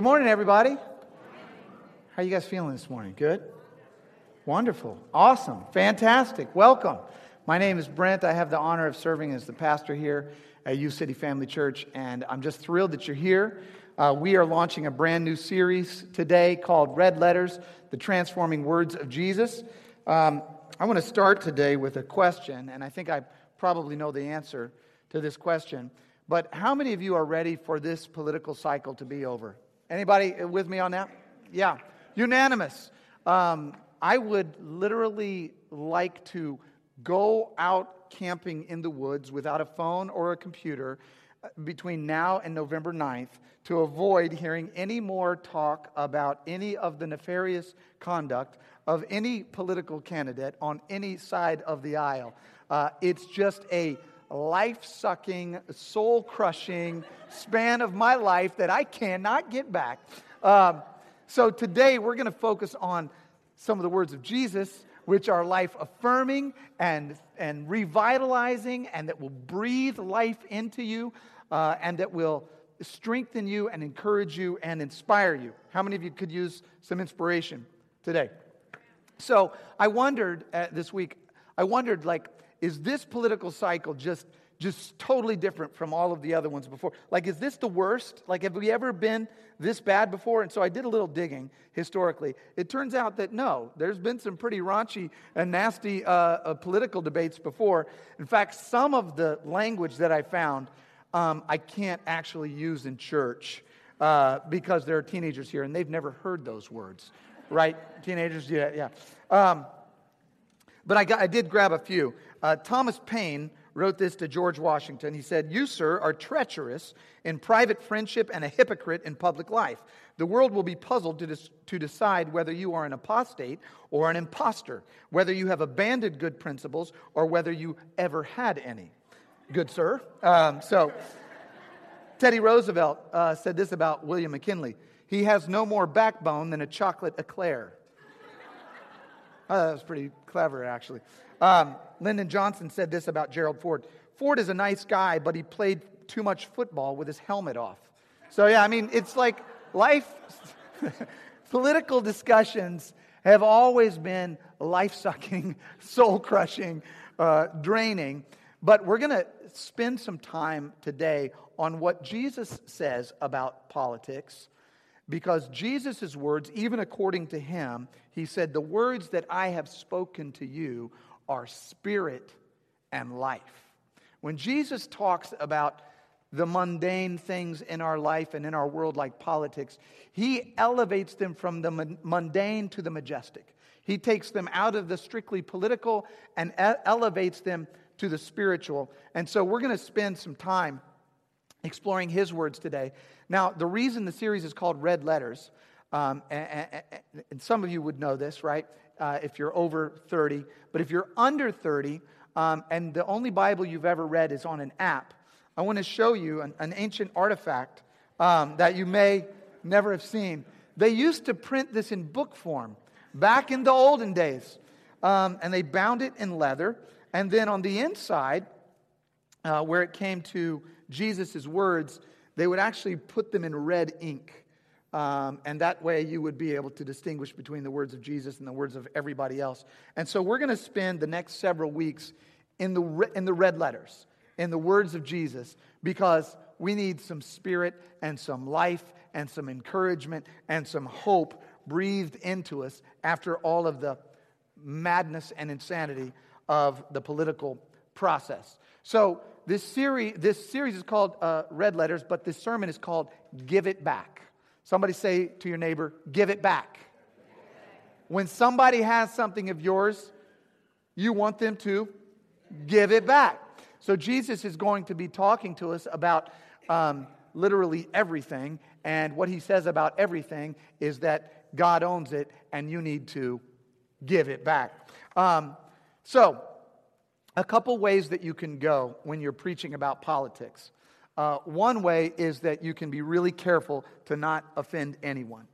Good morning, everybody. How you guys feeling this morning? Good? Wonderful. Awesome. Fantastic. Welcome. My name is Brent. I have the honor of serving as the pastor here at U City Family Church, and I'm just thrilled that you're here. Uh, we are launching a brand new series today called Red Letters The Transforming Words of Jesus. Um, I want to start today with a question, and I think I probably know the answer to this question. But how many of you are ready for this political cycle to be over? Anybody with me on that? Yeah, unanimous. Um, I would literally like to go out camping in the woods without a phone or a computer uh, between now and November 9th to avoid hearing any more talk about any of the nefarious conduct of any political candidate on any side of the aisle. Uh, it's just a life sucking, soul crushing span of my life that I cannot get back. Um, so today we're going to focus on some of the words of Jesus, which are life affirming and, and revitalizing, and that will breathe life into you, uh, and that will strengthen you and encourage you and inspire you. How many of you could use some inspiration today? So I wondered uh, this week, I wondered, like, is this political cycle just just totally different from all of the other ones before. Like, is this the worst? Like, have we ever been this bad before? And so I did a little digging historically. It turns out that no, there's been some pretty raunchy and nasty uh, uh, political debates before. In fact, some of the language that I found, um, I can't actually use in church uh, because there are teenagers here and they've never heard those words, right? teenagers, yeah, yeah. Um, but I, got, I did grab a few. Uh, Thomas Paine wrote this to George Washington. He said, You, sir, are treacherous in private friendship and a hypocrite in public life. The world will be puzzled to, dis- to decide whether you are an apostate or an impostor, whether you have abandoned good principles or whether you ever had any. Good, sir. Um, so, Teddy Roosevelt uh, said this about William McKinley He has no more backbone than a chocolate eclair. Oh, that was pretty clever, actually. Um, Lyndon Johnson said this about Gerald Ford Ford is a nice guy, but he played too much football with his helmet off. So, yeah, I mean, it's like life, political discussions have always been life sucking, soul crushing, uh, draining. But we're going to spend some time today on what Jesus says about politics because Jesus' words, even according to him, he said, The words that I have spoken to you are spirit and life. When Jesus talks about the mundane things in our life and in our world, like politics, he elevates them from the mundane to the majestic. He takes them out of the strictly political and elevates them to the spiritual. And so we're going to spend some time exploring his words today. Now, the reason the series is called Red Letters, um, and, and, and, some of you would know this, right? Uh, if you're over 30. But if you're under 30, um, and the only Bible you've ever read is on an app, I want to show you an, an ancient artifact um, that you may never have seen. They used to print this in book form back in the olden days. Um, and they bound it in leather. And then on the inside, uh, where it came to Jesus' words, they would actually put them in red ink. Um, and that way you would be able to distinguish between the words of Jesus and the words of everybody else. And so we're going to spend the next several weeks in the, re- in the red letters, in the words of Jesus, because we need some spirit and some life and some encouragement and some hope breathed into us after all of the madness and insanity of the political process. So this series, this series is called uh, Red Letters, but this sermon is called Give It Back. Somebody say to your neighbor, Give it back. When somebody has something of yours, you want them to give it back. So Jesus is going to be talking to us about um, literally everything. And what he says about everything is that God owns it and you need to give it back. Um, so, a couple ways that you can go when you're preaching about politics. Uh, one way is that you can be really careful to not offend anyone.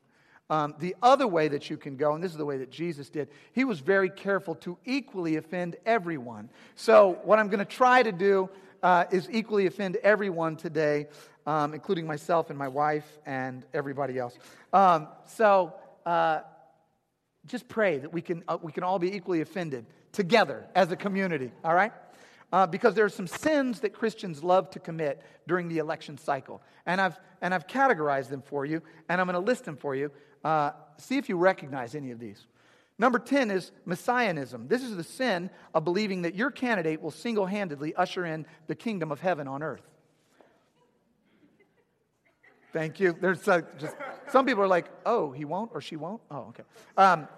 Um, the other way that you can go, and this is the way that Jesus did, he was very careful to equally offend everyone. So, what I'm going to try to do uh, is equally offend everyone today. um, including myself and my wife and everybody else. Um, so uh, just pray that we can, uh, we can all be equally offended together as a community, all right? Uh, because there are some sins that Christians love to commit during the election cycle. And I've, and I've categorized them for you, and I'm going to list them for you. Uh, see if you recognize any of these. Number 10 is messianism. This is the sin of believing that your candidate will single handedly usher in the kingdom of heaven on earth. Thank you. There's uh, just some people are like, oh, he won't or she won't. Oh, okay. Um,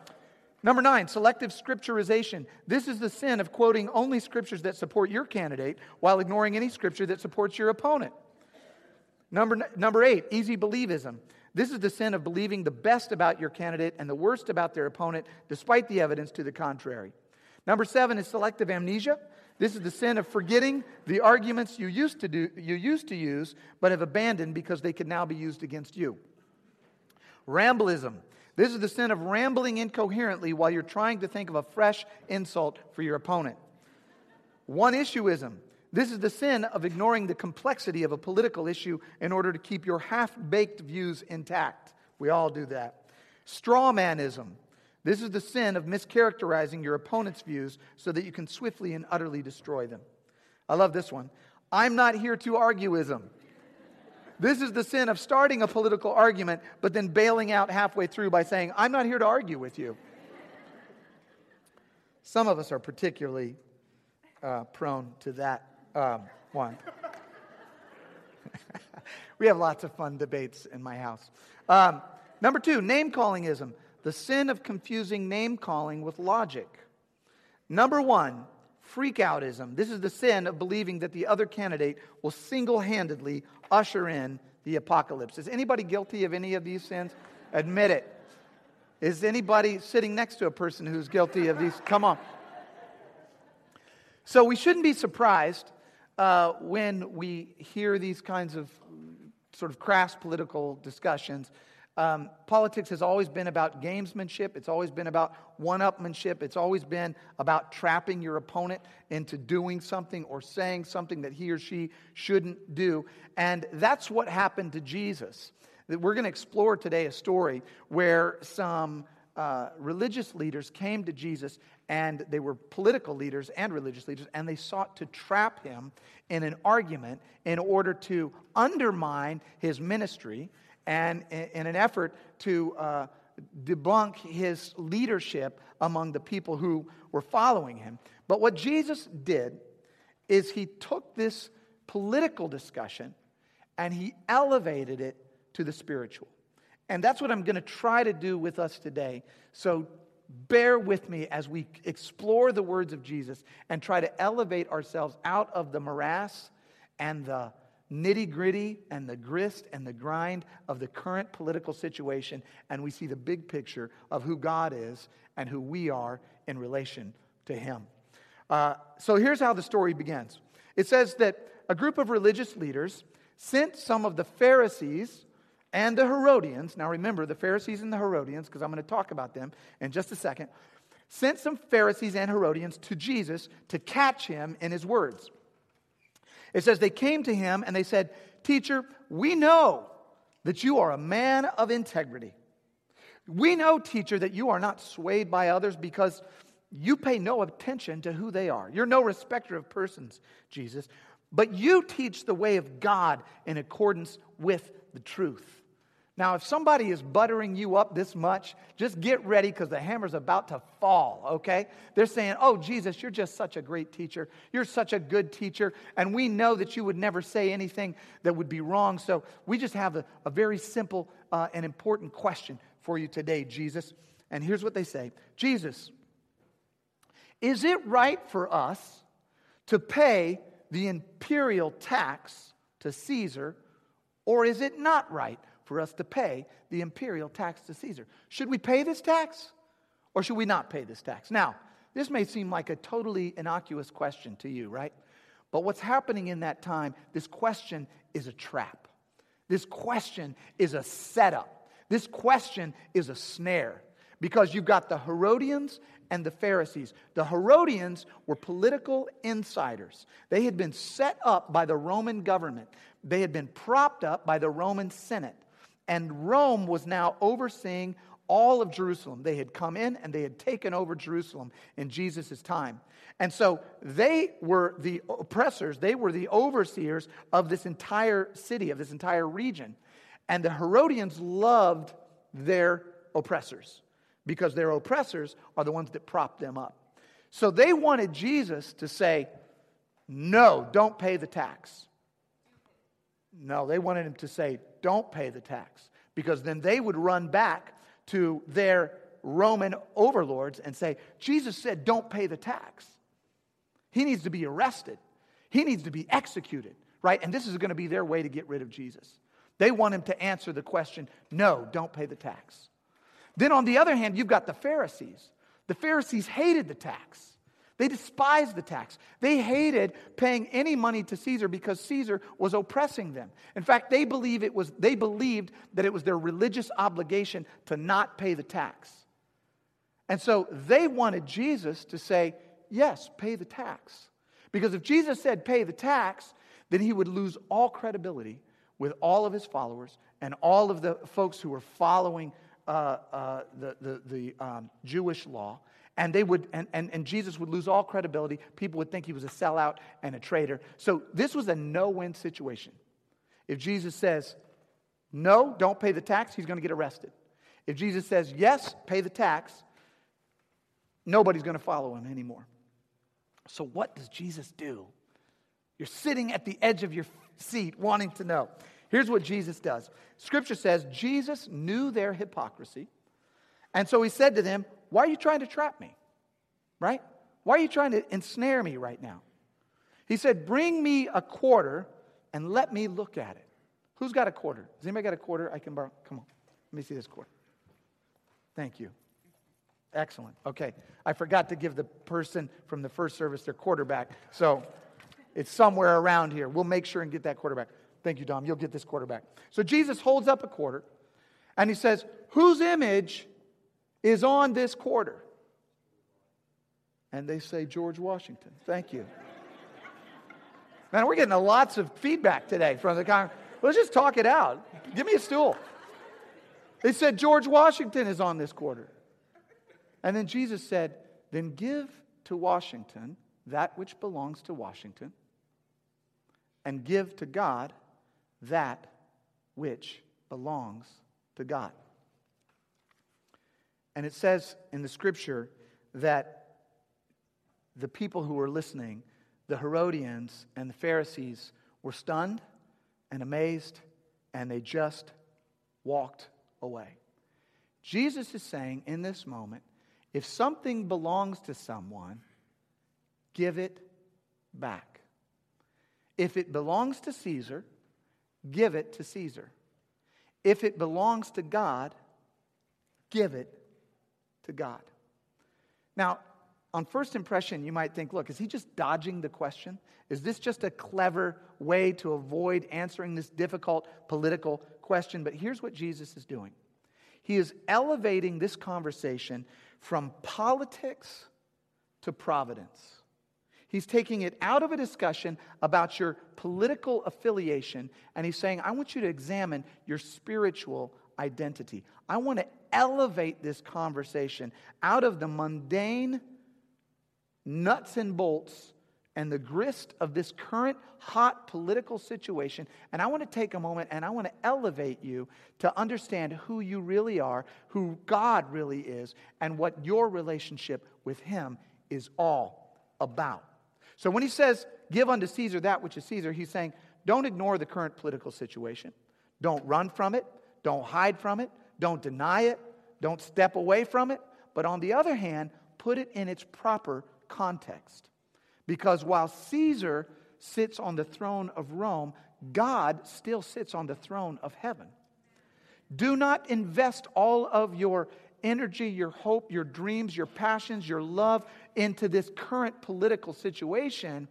number nine, selective scripturization. This is the sin of quoting only scriptures that support your candidate while ignoring any scripture that supports your opponent. Number, number eight, easy believism. This is the sin of believing the best about your candidate and the worst about their opponent, despite the evidence to the contrary. Number seven is selective amnesia. This is the sin of forgetting the arguments you used to, do, you used to use, but have abandoned because they could now be used against you. Ramblism. This is the sin of rambling incoherently while you're trying to think of a fresh insult for your opponent. One issueism. This is the sin of ignoring the complexity of a political issue in order to keep your half baked views intact. We all do that. Strawmanism. This is the sin of mischaracterizing your opponent's views so that you can swiftly and utterly destroy them. I love this one. I'm not here to argueism. This is the sin of starting a political argument, but then bailing out halfway through by saying, I'm not here to argue with you. Some of us are particularly uh, prone to that um, one. we have lots of fun debates in my house. Um, number two, name callingism the sin of confusing name calling with logic. Number one, freakoutism. This is the sin of believing that the other candidate will single handedly usher in the apocalypse. Is anybody guilty of any of these sins? Admit it. Is anybody sitting next to a person who's guilty of these? Come on. So we shouldn't be surprised uh, when we hear these kinds of sort of crass political discussions um, politics has always been about gamesmanship. It's always been about one upmanship. It's always been about trapping your opponent into doing something or saying something that he or she shouldn't do. And that's what happened to Jesus. We're going to explore today a story where some uh, religious leaders came to Jesus, and they were political leaders and religious leaders, and they sought to trap him in an argument in order to undermine his ministry and in an effort to uh, debunk his leadership among the people who were following him. But what Jesus did is he took this political discussion and he elevated it to the spiritual. And that's what I'm going to try to do with us today. So bear with me as we explore the words of Jesus and try to elevate ourselves out of the morass and the nitty gritty and the grist and the grind of the current political situation, and we see the big picture of who God is and who we are in relation to Him. Uh, so here's how the story begins it says that a group of religious leaders sent some of the Pharisees and the Herodians, now remember the Pharisees and the Herodians, because I'm going to talk about them in just a second, sent some Pharisees and Herodians to Jesus to catch him in his words. It says, They came to him and they said, Teacher, we know that you are a man of integrity. We know, teacher, that you are not swayed by others because you pay no attention to who they are. You're no respecter of persons, Jesus, but you teach the way of God in accordance with the truth. Now, if somebody is buttering you up this much, just get ready because the hammer's about to fall, okay? They're saying, Oh, Jesus, you're just such a great teacher. You're such a good teacher. And we know that you would never say anything that would be wrong. So we just have a, a very simple uh, and important question for you today, Jesus. And here's what they say Jesus, is it right for us to pay the imperial tax to Caesar, or is it not right? For us to pay the imperial tax to Caesar. Should we pay this tax or should we not pay this tax? Now, this may seem like a totally innocuous question to you, right? But what's happening in that time, this question is a trap. This question is a setup. This question is a snare. because you've got the Herodians and the Pharisees. The Herodians were political insiders. They had been set up by the Roman government, they had been propped up by the Roman Senate. And Rome was now overseeing all of Jerusalem. They had come in and they had taken over Jerusalem in Jesus' time. And so they were the oppressors, they were the overseers of this entire city, of this entire region. And the Herodians loved their oppressors because their oppressors are the ones that prop them up. So they wanted Jesus to say, No, don't pay the tax. No, they wanted him to say, Don't pay the tax. Because then they would run back to their Roman overlords and say, Jesus said, Don't pay the tax. He needs to be arrested, he needs to be executed, right? And this is going to be their way to get rid of Jesus. They want him to answer the question, No, don't pay the tax. Then on the other hand, you've got the Pharisees. The Pharisees hated the tax. They despised the tax. They hated paying any money to Caesar because Caesar was oppressing them. In fact, they, believe it was, they believed that it was their religious obligation to not pay the tax. And so they wanted Jesus to say, Yes, pay the tax. Because if Jesus said pay the tax, then he would lose all credibility with all of his followers and all of the folks who were following uh, uh, the, the, the um, Jewish law and they would and, and, and jesus would lose all credibility. People would think he was a sellout and a traitor. So this was a no-win situation. If jesus says no don't pay the tax he's going to get arrested. If jesus says yes pay the tax nobody's going to follow him anymore. So what does jesus do? You're sitting at the edge of your seat wanting to know. Here's what jesus does. Scripture says jesus knew their hypocrisy and so he said to them why are you trying to trap me? Right? Why are you trying to ensnare me right now? He said, Bring me a quarter and let me look at it. Who's got a quarter? Does anybody got a quarter I can borrow? Come on. Let me see this quarter. Thank you. Excellent. Okay. I forgot to give the person from the first service their quarterback. So it's somewhere around here. We'll make sure and get that quarterback. Thank you, Dom. You'll get this quarterback. So Jesus holds up a quarter and he says, Whose image is on this quarter? And they say, George Washington. Thank you. Man, we're getting lots of feedback today from the Congress. Let's just talk it out. Give me a stool. They said, George Washington is on this quarter. And then Jesus said, Then give to Washington that which belongs to Washington, and give to God that which belongs to God. And it says in the scripture that the people who were listening, the Herodians and the Pharisees, were stunned and amazed, and they just walked away. Jesus is saying in this moment if something belongs to someone, give it back. If it belongs to Caesar, give it to Caesar. If it belongs to God, give it to God. Now, on first impression, you might think, look, is he just dodging the question? Is this just a clever way to avoid answering this difficult political question? But here's what Jesus is doing He is elevating this conversation from politics to providence. He's taking it out of a discussion about your political affiliation, and he's saying, I want you to examine your spiritual identity. I want to elevate this conversation out of the mundane nuts and bolts and the grist of this current hot political situation. And I want to take a moment and I want to elevate you to understand who you really are, who God really is, and what your relationship with Him is all about. So when He says, Give unto Caesar that which is Caesar, He's saying, Don't ignore the current political situation, don't run from it, don't hide from it. Don't deny it. Don't step away from it. But on the other hand, put it in its proper context. Because while Caesar sits on the throne of Rome, God still sits on the throne of heaven. Do not invest all of your energy, your hope, your dreams, your passions, your love into this current political situation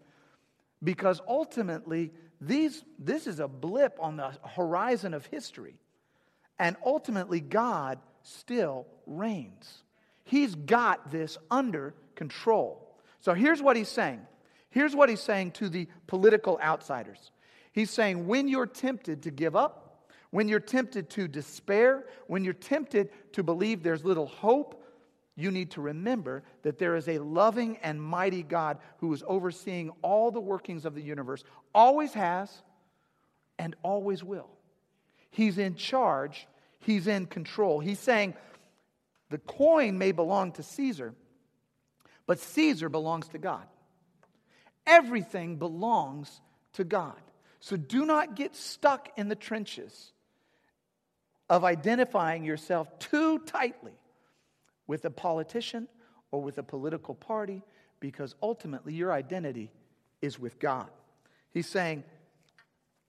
because ultimately these, this is a blip on the horizon of history. And ultimately, God still reigns. He's got this under control. So here's what he's saying. Here's what he's saying to the political outsiders. He's saying, when you're tempted to give up, when you're tempted to despair, when you're tempted to believe there's little hope, you need to remember that there is a loving and mighty God who is overseeing all the workings of the universe, always has, and always will. He's in charge, He's in control. He's saying the coin may belong to Caesar, but Caesar belongs to God. Everything belongs to God. So do not get stuck in the trenches of identifying yourself too tightly with a politician or with a political party because ultimately your identity is with God. He's saying,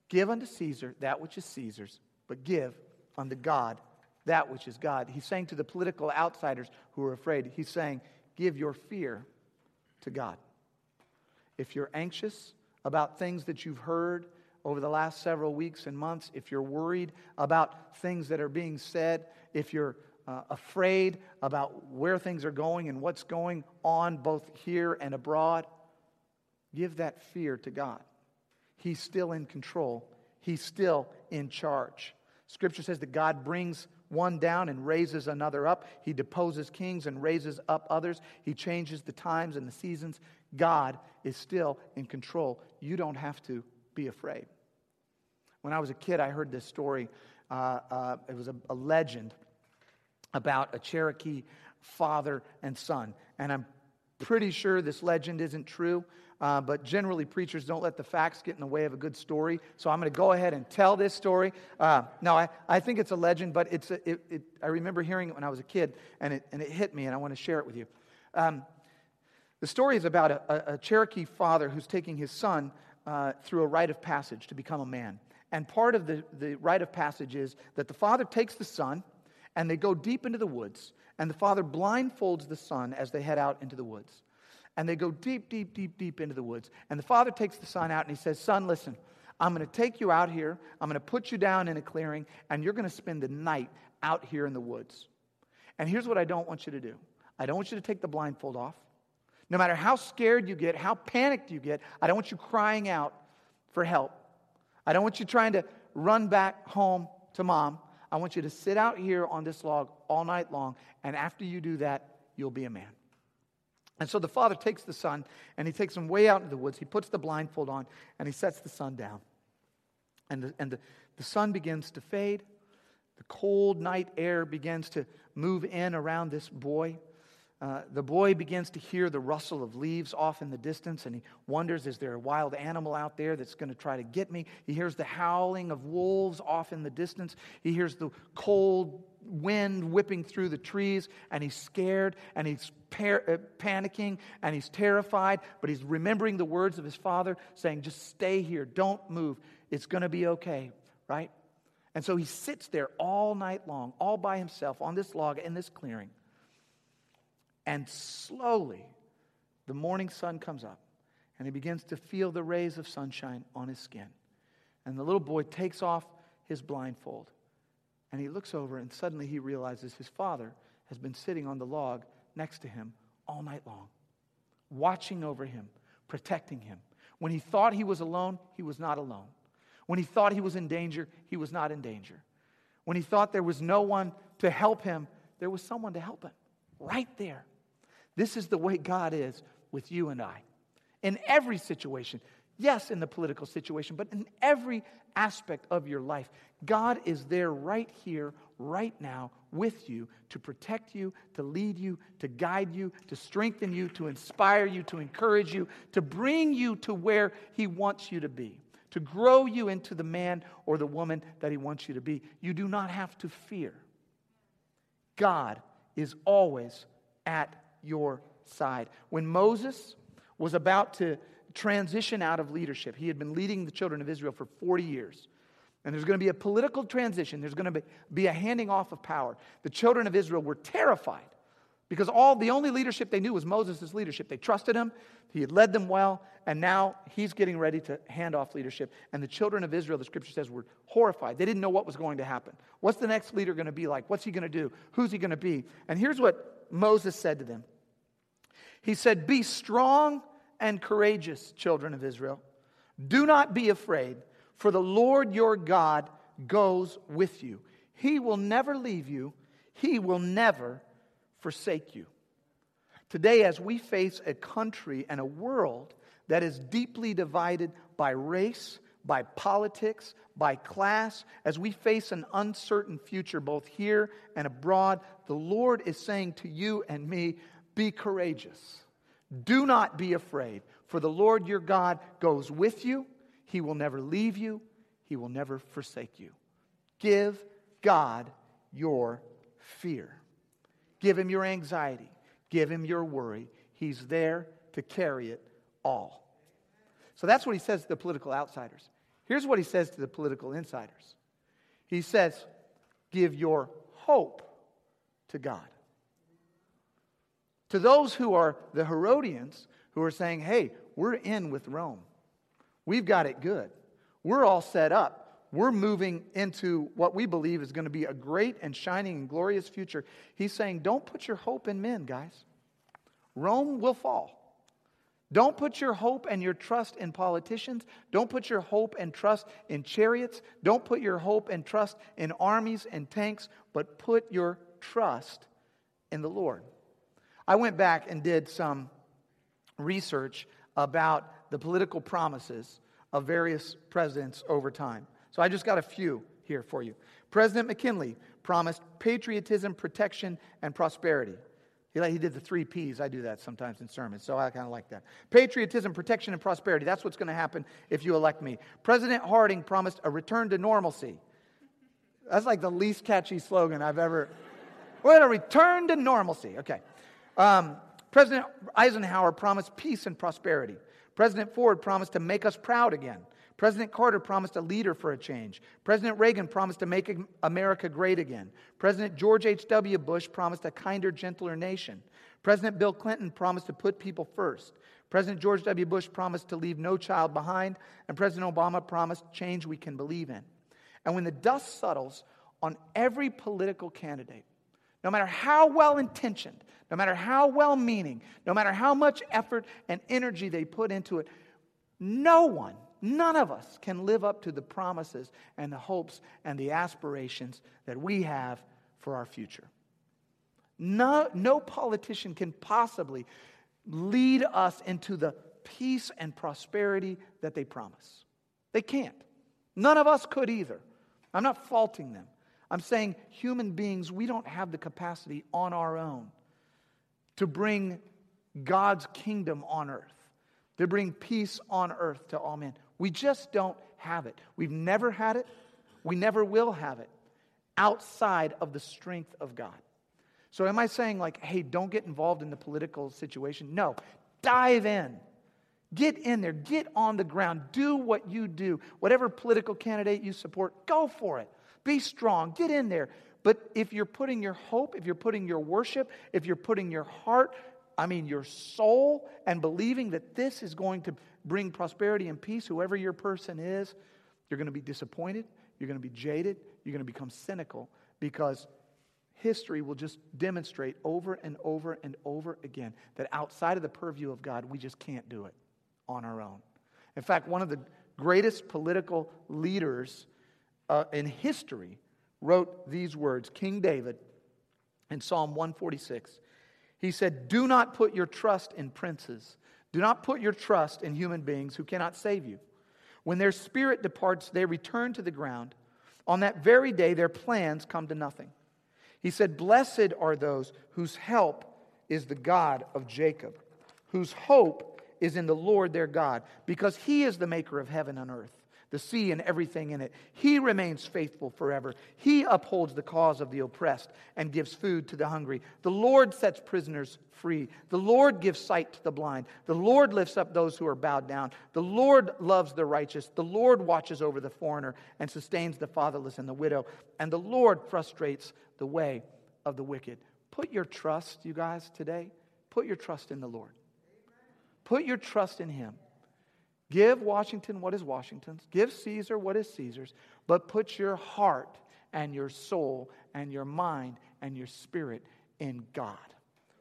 Give unto Caesar that which is Caesar's, but give unto God that which is God. He's saying to the political outsiders who are afraid, He's saying, Give your fear to God. If you're anxious about things that you've heard over the last several weeks and months, if you're worried about things that are being said, if you're uh, afraid about where things are going and what's going on both here and abroad, give that fear to God. He's still in control, He's still in charge. Scripture says that God brings one down and raises another up. He deposes kings and raises up others. He changes the times and the seasons. God is still in control. You don't have to be afraid. When I was a kid, I heard this story. Uh, uh, it was a, a legend about a Cherokee father and son. And I'm pretty sure this legend isn't true, uh, but generally preachers don't let the facts get in the way of a good story. So I'm going to go ahead and tell this story. Uh, no, I, I think it's a legend, but it's a, it, it, I remember hearing it when I was a kid, and it, and it hit me, and I want to share it with you. Um, the story is about a, a, Cherokee father who's taking his son uh, through a rite of passage to become a man. And part of the, the rite of passage is that the father takes the son, and they go deep into the woods. And the father blindfolds the son as they head out into the woods. And they go deep, deep, deep, deep into the woods. And the father takes the son out and he says, Son, listen, I'm going to take you out here. I'm going to put you down in a clearing, and you're going to spend the night out here in the woods. And here's what I don't want you to do I don't want you to take the blindfold off. No matter how scared you get, how panicked you get, I don't want you crying out for help. I don't want you trying to run back home to mom. I want you to sit out here on this log all night long, and after you do that, you'll be a man. And so the father takes the son and he takes him way out into the woods. He puts the blindfold on and he sets the son down. And the, and the, the sun begins to fade. The cold night air begins to move in around this boy. Uh, the boy begins to hear the rustle of leaves off in the distance, and he wonders, is there a wild animal out there that's going to try to get me? He hears the howling of wolves off in the distance. He hears the cold wind whipping through the trees, and he's scared, and he's par- uh, panicking, and he's terrified, but he's remembering the words of his father saying, just stay here, don't move. It's going to be okay, right? And so he sits there all night long, all by himself on this log in this clearing. And slowly, the morning sun comes up and he begins to feel the rays of sunshine on his skin. And the little boy takes off his blindfold and he looks over and suddenly he realizes his father has been sitting on the log next to him all night long, watching over him, protecting him. When he thought he was alone, he was not alone. When he thought he was in danger, he was not in danger. When he thought there was no one to help him, there was someone to help him right there. This is the way God is with you and I. In every situation, yes, in the political situation, but in every aspect of your life, God is there right here, right now, with you to protect you, to lead you, to guide you, to strengthen you, to inspire you, to encourage you, to bring you to where He wants you to be, to grow you into the man or the woman that He wants you to be. You do not have to fear. God is always at your side. When Moses was about to transition out of leadership, he had been leading the children of Israel for 40 years. And there's going to be a political transition, there's going to be a handing off of power. The children of Israel were terrified Because all the only leadership they knew was Moses' leadership. They trusted him, he had led them well, and now he's getting ready to hand off leadership. And the children of Israel, the scripture says, were horrified. They didn't know what was going to happen. What's the next leader going to be like? What's he going to do? Who's he going to be? And here's what Moses said to them He said, Be strong and courageous, children of Israel. Do not be afraid, for the Lord your God goes with you. He will never leave you, He will never forsake you. Today, as we face a country and a world that is deeply divided by race, by politics, by class, as we face an uncertain future both here and abroad, the Lord is saying to you and me, be courageous. Do not be afraid, for the Lord your God goes with you. He will never leave you, He will never forsake you. Give God your fear. Give Him your anxiety. Give Him your worry. He's there to carry it all. So that's what He says to the political outsiders. Here's what He says to the political insiders He says, Give your hope to God. To those who are the Herodians, who are saying, hey, we're in with Rome. We've got it good. We're all set up. We're moving into what we believe is going to be a great and shining and glorious future. He's saying, don't put your hope in men, guys. Rome will fall. Don't put your hope and your trust in politicians. Don't put your hope and trust in chariots. Don't put your hope and trust in armies and tanks, but put your trust in the Lord. I went back and did some research about the political promises of various presidents over time. So I just got a few here for you. President McKinley promised patriotism, protection, and prosperity. He, he did the three P's. I do that sometimes in sermons, so I kind of like that. Patriotism, protection, and prosperity. That's what's going to happen if you elect me. President Harding promised a return to normalcy. That's like the least catchy slogan I've ever. We're going to return to normalcy. Okay. Um, President Eisenhower promised peace and prosperity. President Ford promised to make us proud again. President Carter promised a leader for a change. President Reagan promised to make America great again. President George H.W. Bush promised a kinder, gentler nation. President Bill Clinton promised to put people first. President George W. Bush promised to leave no child behind. And President Obama promised change we can believe in. And when the dust settles on every political candidate, no matter how well intentioned, no matter how well meaning, no matter how much effort and energy they put into it, no one, none of us can live up to the promises and the hopes and the aspirations that we have for our future. No, no politician can possibly lead us into the peace and prosperity that they promise. They can't. None of us could either. I'm not faulting them. I'm saying human beings, we don't have the capacity on our own to bring God's kingdom on earth, to bring peace on earth to all men. We just don't have it. We've never had it. We never will have it outside of the strength of God. So, am I saying, like, hey, don't get involved in the political situation? No, dive in. Get in there. Get on the ground. Do what you do. Whatever political candidate you support, go for it. Be strong. Get in there. But if you're putting your hope, if you're putting your worship, if you're putting your heart, I mean your soul, and believing that this is going to bring prosperity and peace, whoever your person is, you're going to be disappointed. You're going to be jaded. You're going to become cynical because history will just demonstrate over and over and over again that outside of the purview of God, we just can't do it on our own. In fact, one of the greatest political leaders uh, in history wrote these words King David in Psalm 146. He said, Do not put your trust in princes. Do not put your trust in human beings who cannot save you. When their spirit departs, they return to the ground. On that very day, their plans come to nothing. He said, Blessed are those whose help is the God of Jacob, whose hope is in the Lord their God, because he is the maker of heaven and earth the sea and everything in it. He remains faithful forever. He upholds the cause of the oppressed and gives food to the hungry. The Lord sets prisoners free. The Lord gives sight to the blind. The Lord lifts up those who are bowed down. The Lord loves the righteous. The Lord watches over the foreigner and sustains the fatherless and the widow. And the Lord frustrates the way of the wicked. put your trust, you guys, today, put your trust in the Lord. Put your trust in Him. Give Washington what is Washington's, give Caesar what is Caesar's, but put your heart and your soul and your mind and your spirit in God.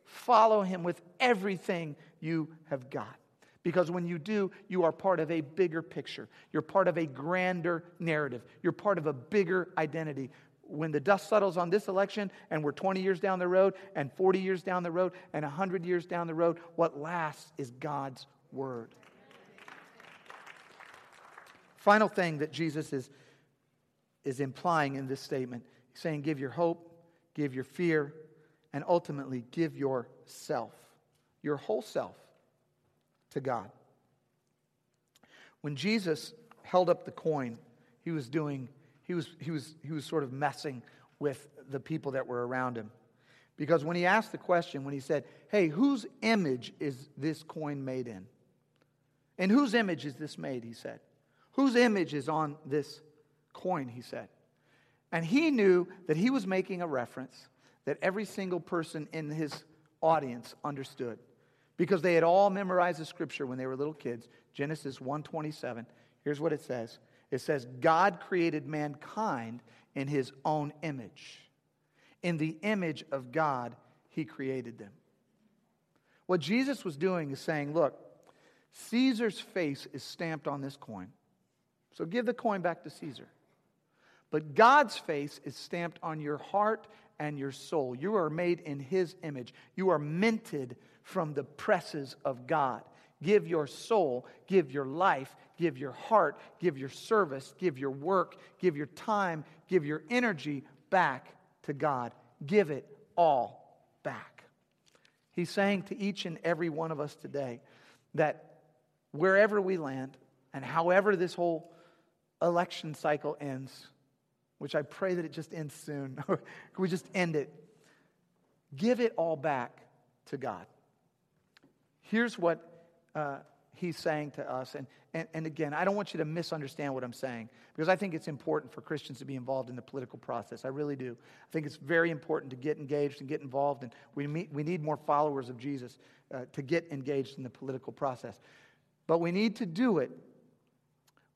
Follow Him with everything you have got. Because when you do, you are part of a bigger picture. You're part of a grander narrative. You're part of a bigger identity. When the dust settles on this election and we're 20 years down the road and 40 years down the road and 100 years down the road, what lasts is God's word. Final thing that Jesus is, is implying in this statement he's saying, give your hope, give your fear, and ultimately give yourself, your whole self, to God. When Jesus held up the coin, he was doing, he was, he was, he was sort of messing with the people that were around him. Because when he asked the question, when he said, Hey, whose image is this coin made in? In whose image is this made? He said. Whose image is on this coin? He said. And he knew that he was making a reference that every single person in his audience understood. Because they had all memorized the scripture when they were little kids. Genesis 1.27 here's what it says. It says god created mankind in his own image. In the image of god he created them. What jesus was doing is saying look caesar's face is stamped on this coin so give the coin back to caesar but god's face is stamped on your heart and your soul. You are made in His image. You are minted from the presses of God. Give your soul, give your life, give your heart, give your service, give your work, give your time, give your energy back to God. Give it all back. He's saying to each and every one of us today that wherever we land and however this whole election cycle ends, which I pray that it just ends soon. Can we just end it? Give it all back to God. Here's what uh, he's saying to us. And, and, and again, I don't want you to misunderstand what I'm saying because I think it's important for Christians to be involved in the political process. I really do. I think it's very important to get engaged and get involved. And we, meet, we need more followers of Jesus uh, to get engaged in the political process. But we need to do it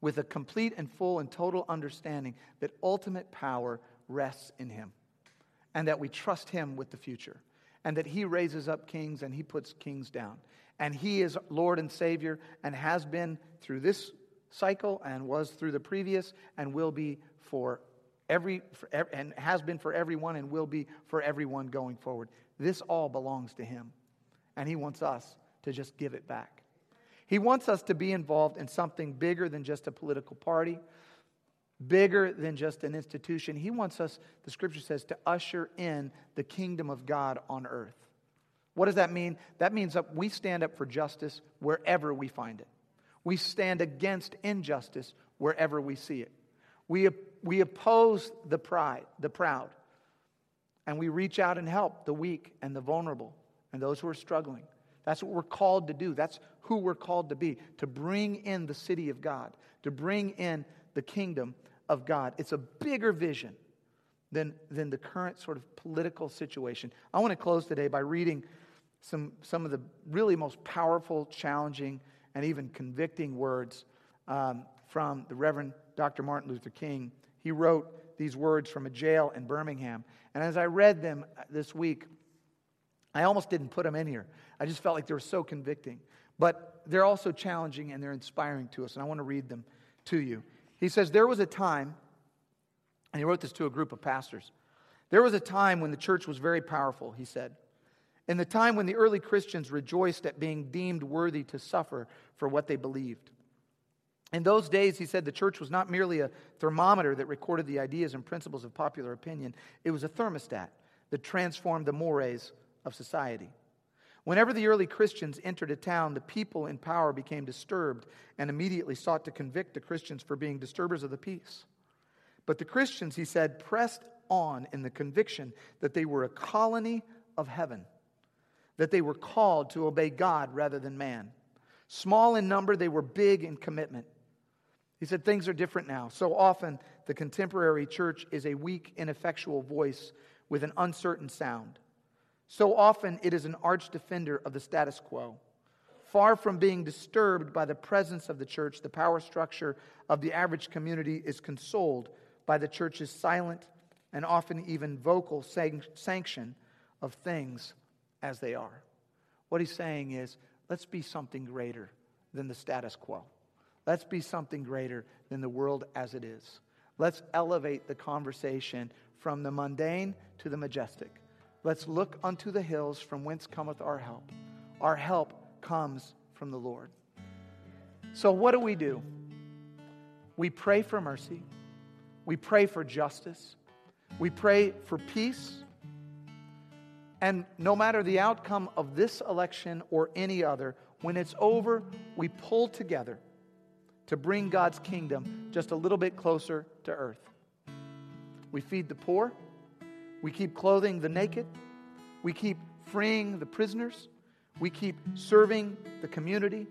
with a complete and full and total understanding that ultimate power rests in Him and that we trust Him with the future and that He raises up kings and He puts kings down. And He is Lord and Savior and has been through this cycle and was through the previous and will be for every for, and has been for everyone and will be for everyone going forward. This all belongs to Him. And He wants us to just give it back. He wants us to be involved in something bigger than just a political party, bigger than just an institution. He wants us, the scripture says, to usher in the kingdom of God on earth. What does that mean? That means that we stand up for justice wherever we find it. We stand against injustice wherever we see it. We, we oppose the pride, the proud, and we reach out and help the weak and the vulnerable and those who are struggling. That's what we're called to do. That's who we're called to be, to bring in the city of God, to bring in the kingdom of God. It's a bigger vision than, than the current sort of political situation. I want to close today by reading some, some of the really most powerful, challenging, and even convicting words um, from the Reverend Dr. Martin Luther King. He wrote these words from a jail in Birmingham. And as I read them this week, I almost didn't put them in here. I just felt like they were so convicting. But they're also challenging and they're inspiring to us, and I want to read them to you. He says, There was a time, and he wrote this to a group of pastors. There was a time when the church was very powerful, he said. In the time when the early Christians rejoiced at being deemed worthy to suffer for what they believed. In those days, he said, the church was not merely a thermometer that recorded the ideas and principles of popular opinion, it was a thermostat that transformed the mores of society. Whenever the early Christians entered a town, the people in power became disturbed and immediately sought to convict the Christians for being disturbers of the peace. But the Christians, he said, pressed on in the conviction that they were a colony of heaven, that they were called to obey God rather than man. Small in number, they were big in commitment. He said, Things are different now. So often, the contemporary church is a weak, ineffectual voice with an uncertain sound. So often it is an arch defender of the status quo. Far from being disturbed by the presence of the church, the power structure of the average community is consoled by the church's silent and often even vocal sanction of things as they are. What he's saying is, let's be something greater than the status quo. Let's be something greater than the world as it is. Let's elevate the conversation from the mundane to the majestic. Let's look unto the hills from whence cometh our help. Our help comes from the Lord. So, what do we do? We pray for mercy, we pray for justice, we pray for peace. And no matter the outcome of this election or any other, when it's over, we pull together to bring God's kingdom just a little bit closer to earth. We feed the poor, we keep clothing the naked, we keep freeing the prisoners, we keep serving the community,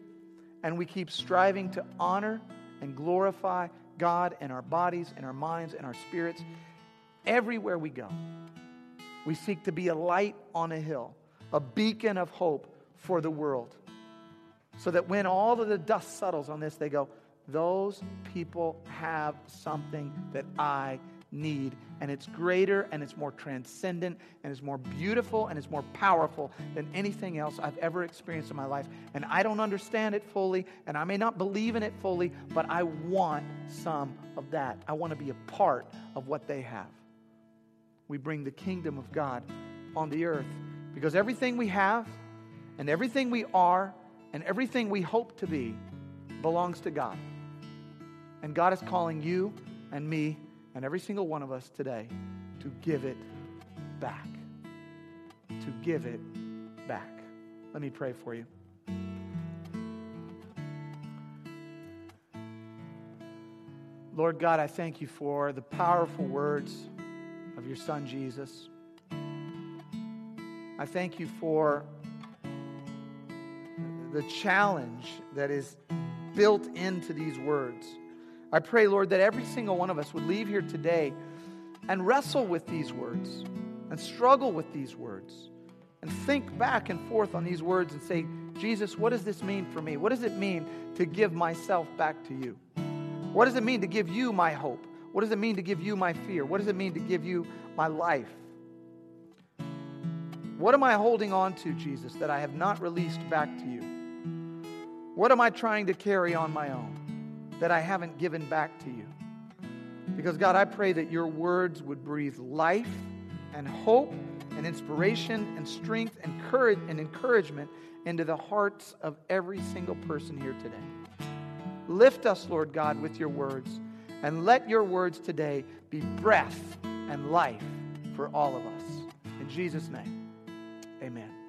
and we keep striving to honor and glorify God in our bodies, in our minds, in our spirits. Everywhere we go, we seek to be a light on a hill, a beacon of hope for the world. So that when all of the dust settles on this, they go, Those people have something that I need. And it's greater and it's more transcendent and it's more beautiful and it's more powerful than anything else I've ever experienced in my life. And I don't understand it fully and I may not believe in it fully, but I want some of that. I want to be a part of what they have. We bring the kingdom of God on the earth because everything we have and everything we are and everything we hope to be belongs to God. And God is calling you and me and every single one of us today to give it back. To give it back. Let me pray for you. Lord God, I thank you for the powerful words of your Son Jesus. I thank you for the challenge that is built into these words. I pray, Lord, that every single one of us would leave here today and wrestle with these words and struggle with these words and think back and forth on these words and say, Jesus, what does this mean for me? What does it mean to give myself back to you? What does it mean to give you my hope? What does it mean to give you my fear? What does it mean to give you my life? What am I holding on to, Jesus, that I have not released back to you? What am I trying to carry on my own? That I haven't given back to you. Because, God, I pray that your words would breathe life and hope and inspiration and strength and courage and encouragement into the hearts of every single person here today. Lift us, Lord God, with your words, and let your words today be breath and life for all of us. In Jesus' name, amen.